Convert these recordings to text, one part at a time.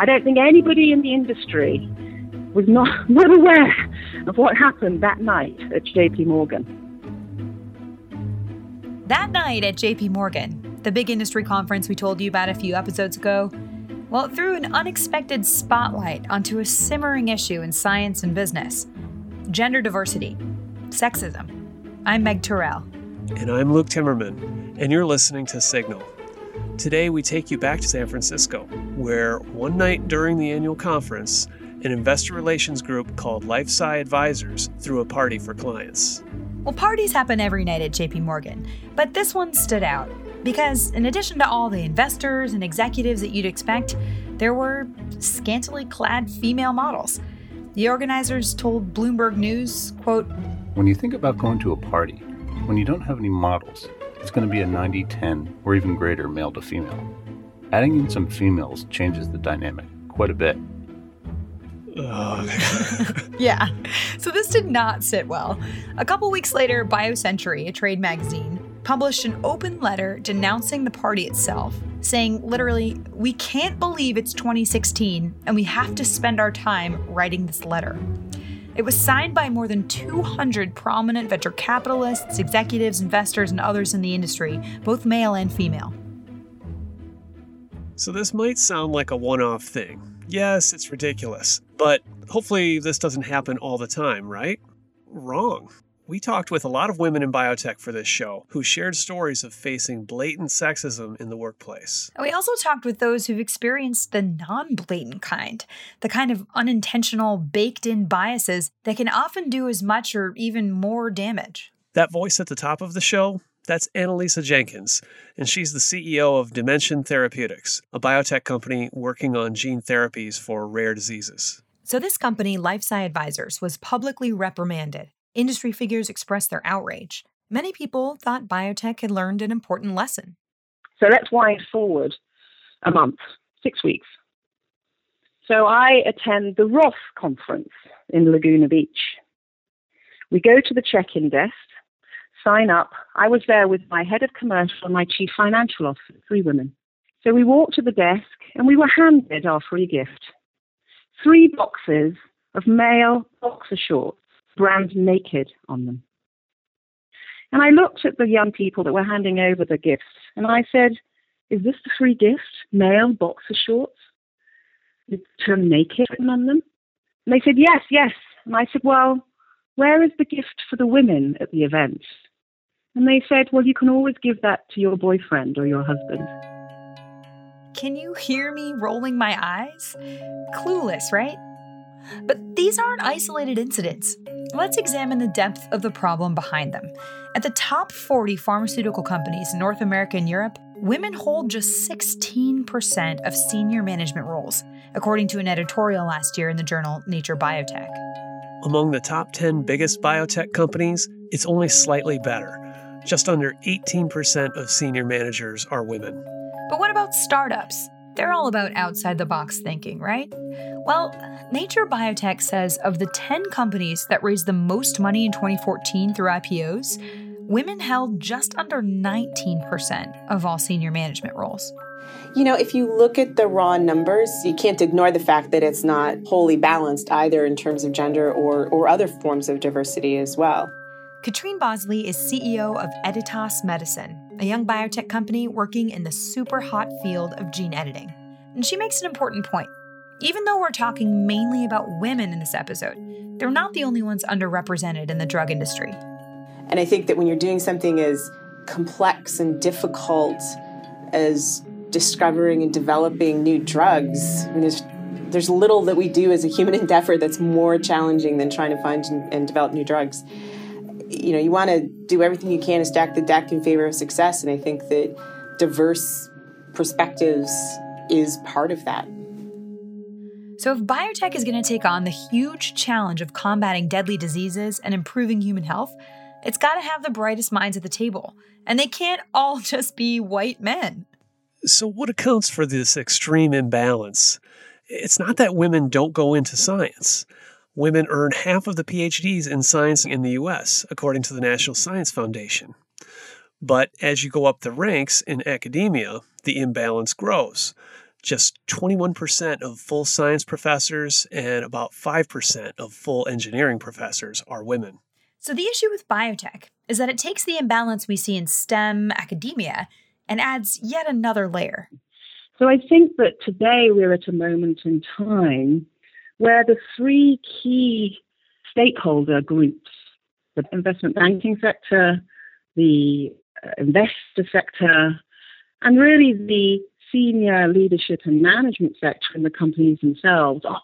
I don't think anybody in the industry was not, not aware of what happened that night at JP Morgan. That night at JP Morgan, the big industry conference we told you about a few episodes ago, well, it threw an unexpected spotlight onto a simmering issue in science and business gender diversity, sexism. I'm Meg Tirrell. And I'm Luke Timmerman, and you're listening to Signal. Today, we take you back to San Francisco, where one night during the annual conference, an investor relations group called LifeSci Advisors threw a party for clients. Well, parties happen every night at JP Morgan, but this one stood out because, in addition to all the investors and executives that you'd expect, there were scantily clad female models. The organizers told Bloomberg News, quote, When you think about going to a party, when you don't have any models, it's going to be a 90 10 or even greater male to female. Adding in some females changes the dynamic quite a bit. yeah, so this did not sit well. A couple weeks later, BioCentury, a trade magazine, published an open letter denouncing the party itself, saying literally, We can't believe it's 2016 and we have to spend our time writing this letter. It was signed by more than 200 prominent venture capitalists, executives, investors, and others in the industry, both male and female. So, this might sound like a one off thing. Yes, it's ridiculous, but hopefully this doesn't happen all the time, right? Wrong. We talked with a lot of women in biotech for this show who shared stories of facing blatant sexism in the workplace. We also talked with those who've experienced the non blatant kind, the kind of unintentional, baked in biases that can often do as much or even more damage. That voice at the top of the show, that's Annalisa Jenkins, and she's the CEO of Dimension Therapeutics, a biotech company working on gene therapies for rare diseases. So, this company, LifeSci Advisors, was publicly reprimanded Industry figures expressed their outrage. Many people thought biotech had learned an important lesson. So let's wind forward a month, six weeks. So I attend the Roth conference in Laguna Beach. We go to the check in desk, sign up. I was there with my head of commercial and my chief financial officer, three women. So we walked to the desk and we were handed our free gift three boxes of male boxer shorts brand naked on them. And I looked at the young people that were handing over the gifts and I said, Is this the free gift? Male boxer shorts? The naked on them? And they said, Yes, yes. And I said, Well, where is the gift for the women at the event? And they said, Well, you can always give that to your boyfriend or your husband. Can you hear me rolling my eyes? Clueless, right? But these aren't isolated incidents. Let's examine the depth of the problem behind them. At the top 40 pharmaceutical companies in North America and Europe, women hold just 16% of senior management roles, according to an editorial last year in the journal Nature Biotech. Among the top 10 biggest biotech companies, it's only slightly better. Just under 18% of senior managers are women. But what about startups? They're all about outside the box thinking, right? Well, Nature Biotech says of the 10 companies that raised the most money in 2014 through IPOs, women held just under 19% of all senior management roles. You know, if you look at the raw numbers, you can't ignore the fact that it's not wholly balanced either in terms of gender or, or other forms of diversity as well. Katrine Bosley is CEO of Editas Medicine, a young biotech company working in the super hot field of gene editing. And she makes an important point. Even though we're talking mainly about women in this episode, they're not the only ones underrepresented in the drug industry. And I think that when you're doing something as complex and difficult as discovering and developing new drugs, I mean, there's there's little that we do as a human endeavor that's more challenging than trying to find and, and develop new drugs you know, you want to do everything you can to stack the deck in favor of success. And I think that diverse perspectives is part of that. So, if biotech is going to take on the huge challenge of combating deadly diseases and improving human health, it's got to have the brightest minds at the table. And they can't all just be white men. So, what accounts for this extreme imbalance? It's not that women don't go into science women earn half of the PhDs in science in the US, according to the National Science Foundation. But as you go up the ranks in academia, the imbalance grows. Just 21% of full science professors and about 5% of full engineering professors are women. So, the issue with biotech is that it takes the imbalance we see in STEM academia and adds yet another layer. So, I think that today we're at a moment in time where the three key stakeholder groups the investment banking sector, the uh, investor sector, and really the senior leadership and management sector in the companies themselves are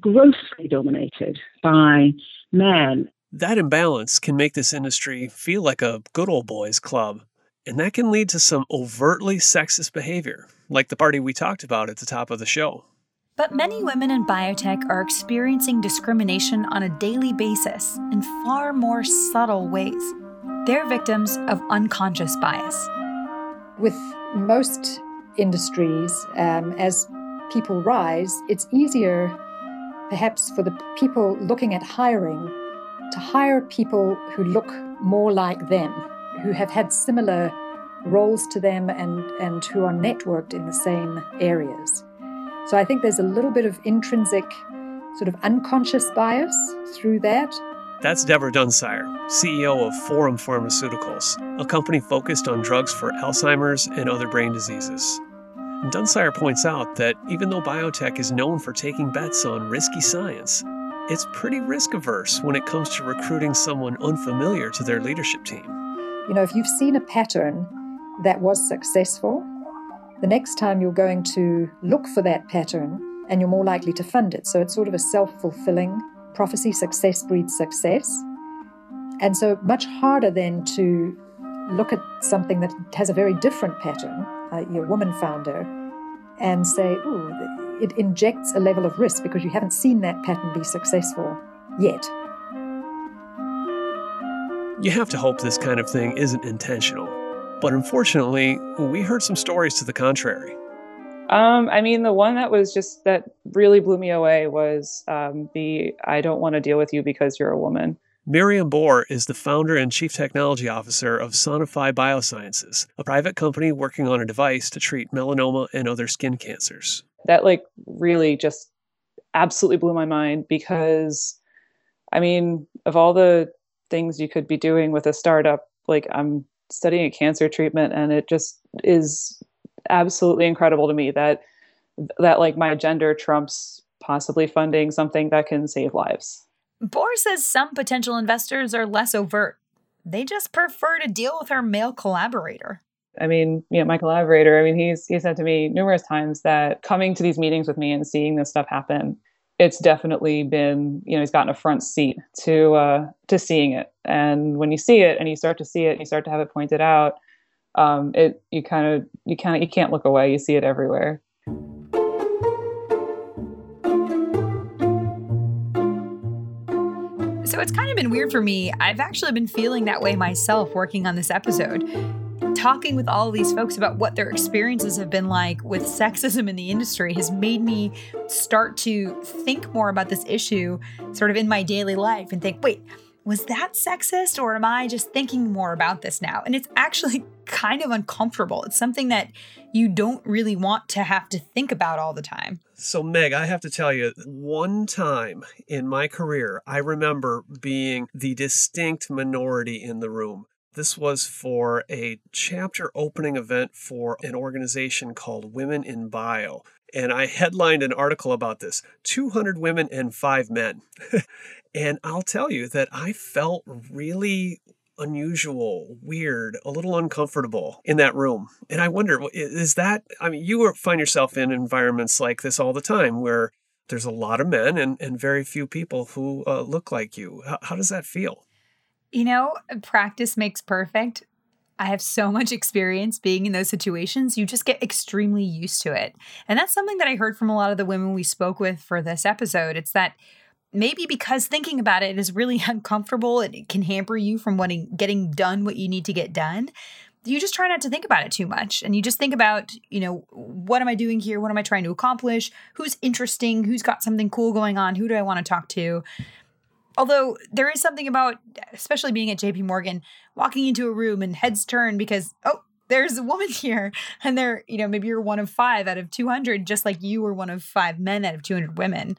grossly dominated by men. That imbalance can make this industry feel like a good old boys club, and that can lead to some overtly sexist behavior, like the party we talked about at the top of the show. But many women in biotech are experiencing discrimination on a daily basis in far more subtle ways. They're victims of unconscious bias. With most industries, um, as people rise, it's easier, perhaps, for the people looking at hiring to hire people who look more like them, who have had similar roles to them, and, and who are networked in the same areas. So I think there's a little bit of intrinsic, sort of unconscious bias through that. That's Deborah Dunsire, CEO of Forum Pharmaceuticals, a company focused on drugs for Alzheimer's and other brain diseases. And Dunsire points out that even though biotech is known for taking bets on risky science, it's pretty risk averse when it comes to recruiting someone unfamiliar to their leadership team. You know, if you've seen a pattern that was successful, the next time you're going to look for that pattern and you're more likely to fund it. So it's sort of a self fulfilling prophecy success breeds success. And so much harder then to look at something that has a very different pattern, uh, your woman founder, and say, oh, it injects a level of risk because you haven't seen that pattern be successful yet. You have to hope this kind of thing isn't intentional. But unfortunately, we heard some stories to the contrary. Um, I mean, the one that was just that really blew me away was um, the I don't want to deal with you because you're a woman. Miriam Bohr is the founder and chief technology officer of Sonify Biosciences, a private company working on a device to treat melanoma and other skin cancers. That like really just absolutely blew my mind because I mean, of all the things you could be doing with a startup, like I'm studying a cancer treatment and it just is absolutely incredible to me that that like my gender trumps possibly funding something that can save lives. Bohr says some potential investors are less overt. They just prefer to deal with her male collaborator. I mean, you know, my collaborator, I mean, he's he said to me numerous times that coming to these meetings with me and seeing this stuff happen it's definitely been you know he's gotten a front seat to uh, to seeing it. And when you see it and you start to see it and you start to have it pointed out um, it you kind of you kind of you can't look away. You see it everywhere. So it's kind of been weird for me. I've actually been feeling that way myself working on this episode talking with all of these folks about what their experiences have been like with sexism in the industry has made me start to think more about this issue sort of in my daily life and think, wait, was that sexist or am I just thinking more about this now? And it's actually kind of uncomfortable. It's something that you don't really want to have to think about all the time. So, Meg, I have to tell you, one time in my career, I remember being the distinct minority in the room. This was for a chapter opening event for an organization called Women in Bio. And I headlined an article about this 200 women and five men. and I'll tell you that I felt really unusual, weird, a little uncomfortable in that room. And I wonder, is that, I mean, you find yourself in environments like this all the time where there's a lot of men and, and very few people who uh, look like you. How, how does that feel? You know, practice makes perfect. I have so much experience being in those situations. You just get extremely used to it. And that's something that I heard from a lot of the women we spoke with for this episode. It's that maybe because thinking about it is really uncomfortable and it can hamper you from wanting getting done what you need to get done. You just try not to think about it too much. And you just think about, you know, what am I doing here? What am I trying to accomplish? Who's interesting? Who's got something cool going on? Who do I want to talk to? Although there is something about, especially being at JP Morgan, walking into a room and heads turn because, oh, there's a woman here and they're, you know, maybe you're one of five out of 200, just like you were one of five men out of 200 women.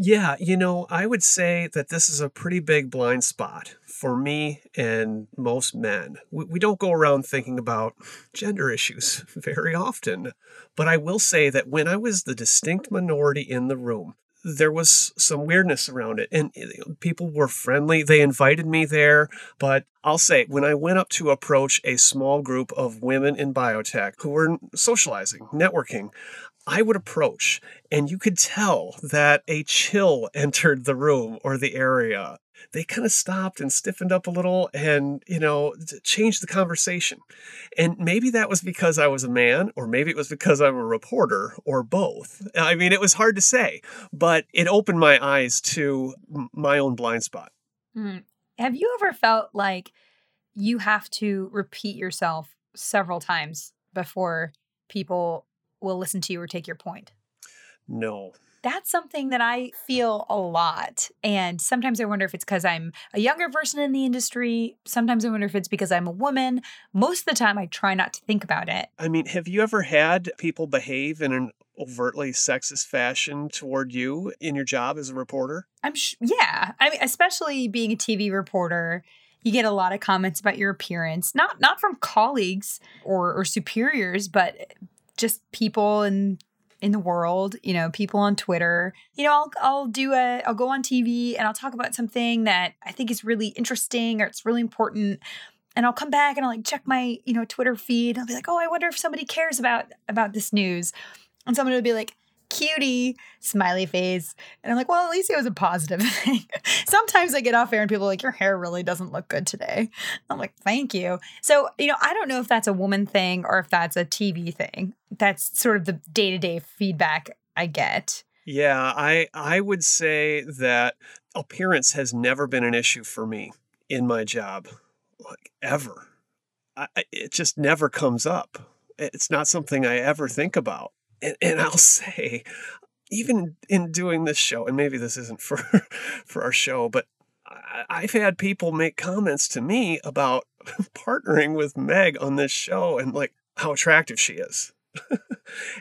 Yeah, you know, I would say that this is a pretty big blind spot for me and most men. We, we, don't go around thinking about gender issues very often. But I will say that when I was the distinct minority in the room, there was some weirdness around it and people were friendly they invited me there but i'll say when i went up to approach a small group of women in biotech who were socializing networking I would approach, and you could tell that a chill entered the room or the area. They kind of stopped and stiffened up a little and, you know, changed the conversation. And maybe that was because I was a man, or maybe it was because I'm a reporter, or both. I mean, it was hard to say, but it opened my eyes to my own blind spot. Mm. Have you ever felt like you have to repeat yourself several times before people will listen to you or take your point. No. That's something that I feel a lot. And sometimes I wonder if it's because I'm a younger person in the industry. Sometimes I wonder if it's because I'm a woman. Most of the time, I try not to think about it. I mean, have you ever had people behave in an overtly sexist fashion toward you in your job as a reporter? I'm sh- yeah. I mean, especially being a TV reporter, you get a lot of comments about your appearance, not not from colleagues or, or superiors, but just people in in the world, you know, people on Twitter. You know, I'll I'll do a I'll go on TV and I'll talk about something that I think is really interesting or it's really important. And I'll come back and I'll like check my, you know, Twitter feed. I'll be like, "Oh, I wonder if somebody cares about about this news." And someone would be like, cutie smiley face. And i'm like well at least it was a positive thing. Sometimes i get off air and people are like your hair really doesn't look good today. I'm like thank you. So you know i don't know if that's a woman thing or if that's a tv thing. That's sort of the day-to-day feedback i get. Yeah i i would say that appearance has never been an issue for me in my job like ever. I, it just never comes up. It's not something i ever think about and, and I'll say, even in doing this show, and maybe this isn't for for our show, but I've had people make comments to me about partnering with Meg on this show and like how attractive she is.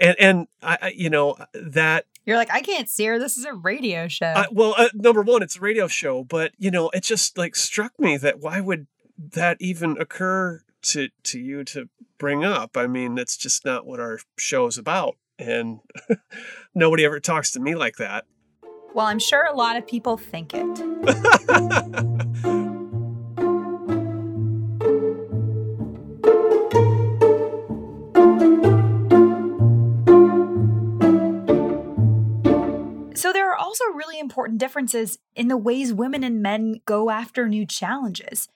and and I, you know that you're like I can't see her. This is a radio show. I, well, uh, number one, it's a radio show, but you know it just like struck me that why would that even occur to to you to bring up. I mean, that's just not what our show is about, and nobody ever talks to me like that. Well, I'm sure a lot of people think it. So, there are also really important differences in the ways women and men go after new challenges.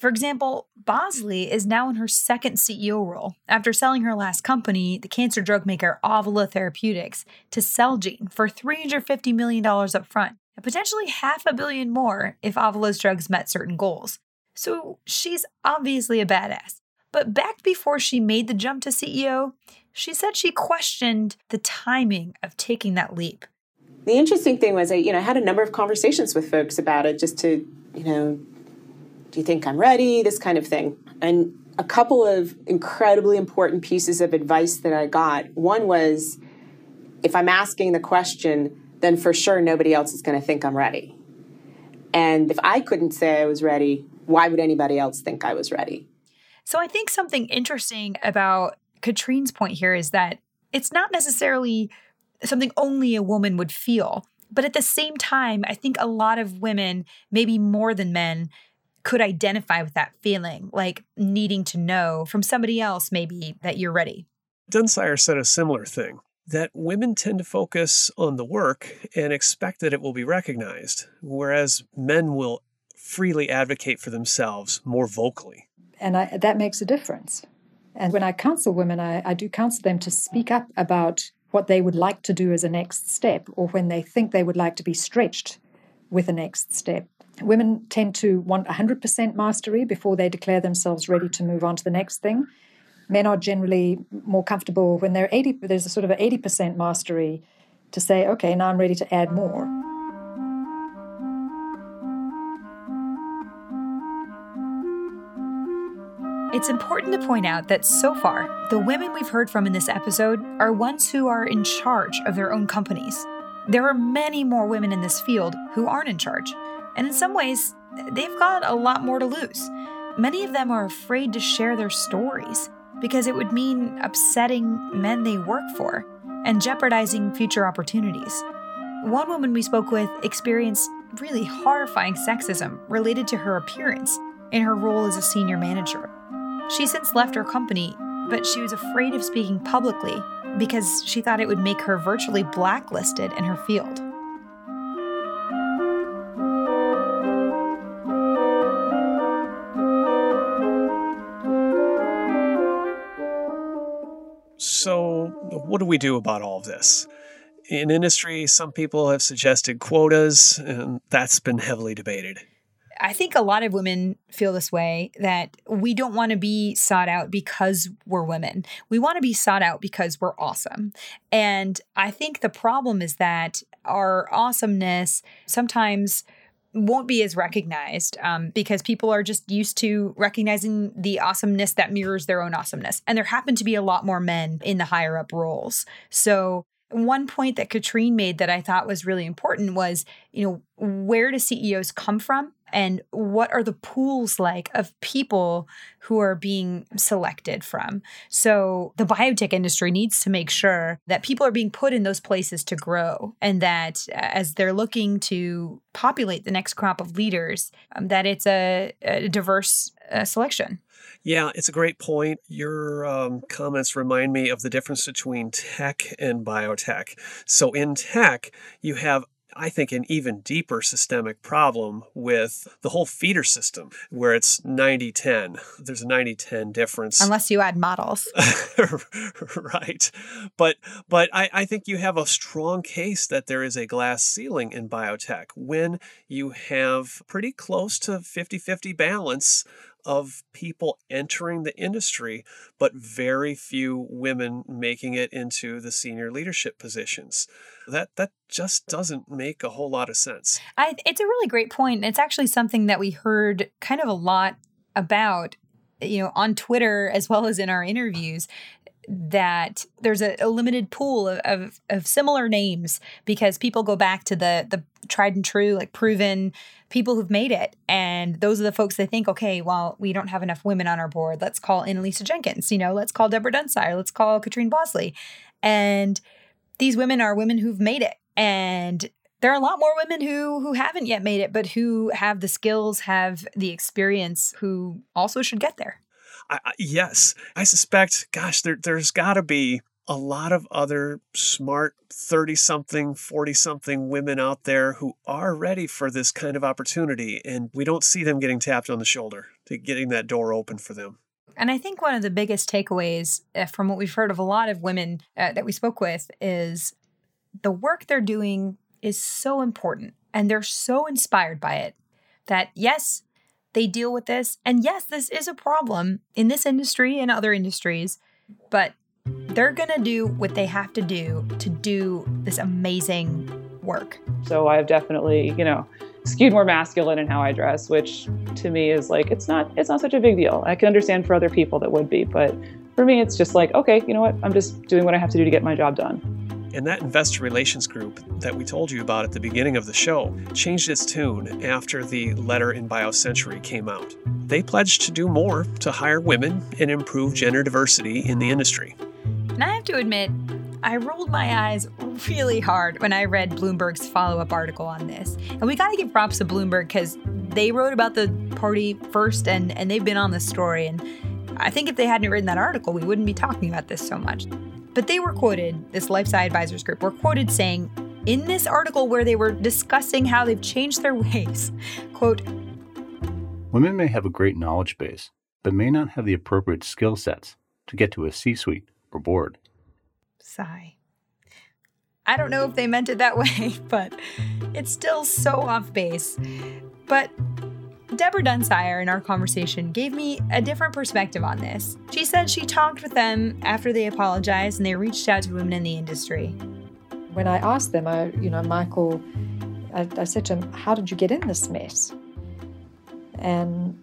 For example, Bosley is now in her second CEO role after selling her last company, the cancer drug maker Avila Therapeutics, to Celgene for $350 million up front, and potentially half a billion more if Avila's drugs met certain goals. So she's obviously a badass. But back before she made the jump to CEO, she said she questioned the timing of taking that leap. The interesting thing was I, you know, had a number of conversations with folks about it just to, you know, do you think I'm ready? This kind of thing. And a couple of incredibly important pieces of advice that I got. One was if I'm asking the question, then for sure nobody else is going to think I'm ready. And if I couldn't say I was ready, why would anybody else think I was ready? So I think something interesting about Katrine's point here is that it's not necessarily something only a woman would feel. But at the same time, I think a lot of women, maybe more than men, could identify with that feeling, like needing to know from somebody else, maybe that you're ready. Dunsire said a similar thing that women tend to focus on the work and expect that it will be recognized, whereas men will freely advocate for themselves more vocally. And I, that makes a difference. And when I counsel women, I, I do counsel them to speak up about what they would like to do as a next step or when they think they would like to be stretched with a next step. Women tend to want 100% mastery before they declare themselves ready to move on to the next thing. Men are generally more comfortable when they're 80, there's a sort of an 80% mastery to say, okay, now I'm ready to add more. It's important to point out that so far, the women we've heard from in this episode are ones who are in charge of their own companies. There are many more women in this field who aren't in charge, and in some ways, they've got a lot more to lose. Many of them are afraid to share their stories because it would mean upsetting men they work for and jeopardizing future opportunities. One woman we spoke with experienced really horrifying sexism related to her appearance in her role as a senior manager. She since left her company, but she was afraid of speaking publicly because she thought it would make her virtually blacklisted in her field. What do we do about all of this? In industry, some people have suggested quotas, and that's been heavily debated. I think a lot of women feel this way that we don't want to be sought out because we're women. We want to be sought out because we're awesome. And I think the problem is that our awesomeness sometimes won't be as recognized um, because people are just used to recognizing the awesomeness that mirrors their own awesomeness. And there happen to be a lot more men in the higher up roles. So, one point that Katrine made that I thought was really important was, you know, where do CEOs come from? And what are the pools like of people who are being selected from. So the biotech industry needs to make sure that people are being put in those places to grow and that uh, as they're looking to populate the next crop of leaders, um, that it's a, a diverse uh, selection. Yeah, it's a great point. Your um, comments remind me of the difference between tech and biotech. So, in tech, you have I think, an even deeper systemic problem with the whole feeder system, where it's 90 10. There's a 90 10 difference. Unless you add models. right. But but I, I think you have a strong case that there is a glass ceiling in biotech when you have pretty close to 50 50 balance of people entering the industry, but very few women making it into the senior leadership positions. That that just doesn't make a whole lot of sense. I, it's a really great point. It's actually something that we heard kind of a lot about, you know, on Twitter as well as in our interviews that there's a, a limited pool of, of, of, similar names because people go back to the the tried and true, like proven people who've made it. And those are the folks they think, okay, well, we don't have enough women on our board. Let's call Annalisa Jenkins, you know, let's call Deborah Dunsire, let's call Katrine Bosley. And these women are women who've made it. And there are a lot more women who who haven't yet made it, but who have the skills, have the experience, who also should get there. I, I, yes, I suspect. Gosh, there, there's got to be a lot of other smart 30 something, 40 something women out there who are ready for this kind of opportunity, and we don't see them getting tapped on the shoulder to getting that door open for them. And I think one of the biggest takeaways uh, from what we've heard of a lot of women uh, that we spoke with is the work they're doing is so important and they're so inspired by it that yes, they deal with this. And yes, this is a problem in this industry and other industries, but they're going to do what they have to do to do this amazing work. So I've definitely, you know, skewed more masculine in how I dress, which to me is like it's not it's not such a big deal. I can understand for other people that would be, but for me it's just like, okay, you know what? I'm just doing what I have to do to get my job done. And that investor relations group that we told you about at the beginning of the show changed its tune after the letter in BioCentury came out. They pledged to do more to hire women and improve gender diversity in the industry. And I have to admit, I rolled my eyes really hard when I read Bloomberg's follow up article on this. And we got to give props to Bloomberg because they wrote about the party first and, and they've been on the story. And I think if they hadn't written that article, we wouldn't be talking about this so much. But they were quoted, this Lifesci Advisors group were quoted saying, in this article where they were discussing how they've changed their ways, quote, Women may have a great knowledge base, but may not have the appropriate skill sets to get to a C suite or board. Sigh. I don't know if they meant it that way, but it's still so off base. But Deborah Dunsire in our conversation gave me a different perspective on this. She said she talked with them after they apologized and they reached out to women in the industry. When I asked them, I, you know, Michael, I, I said to him, How did you get in this mess? And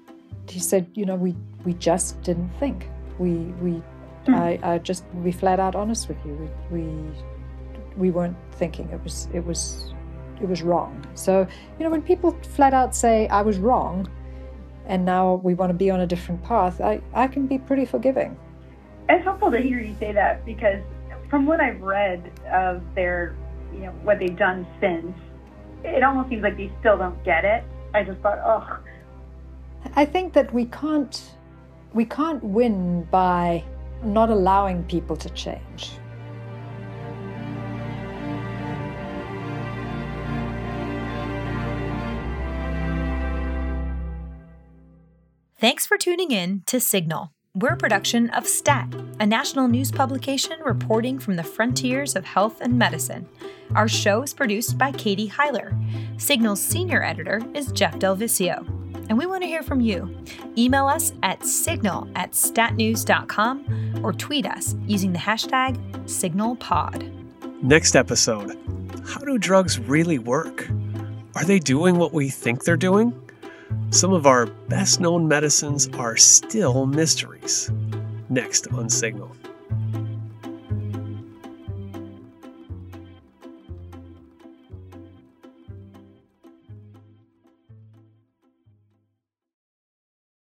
he said, you know, we we just didn't think. We we mm. I, I just be flat out honest with you. We, we we weren't thinking. It was it was it was wrong. So you know, when people flat out say I was wrong, and now we want to be on a different path, I I can be pretty forgiving. It's helpful to hear you say that because from what I've read of their, you know, what they've done since, it almost seems like they still don't get it. I just thought, oh. I think that we can't we can't win by not allowing people to change. Thanks for tuning in to Signal. We're a production of STAT, a national news publication reporting from the frontiers of health and medicine. Our show is produced by Katie Heiler. Signal's senior editor is Jeff DelViscio. And we want to hear from you. Email us at signal at statnews.com or tweet us using the hashtag SignalPod. Next episode How do drugs really work? Are they doing what we think they're doing? Some of our best known medicines are still mysteries. Next on Signal.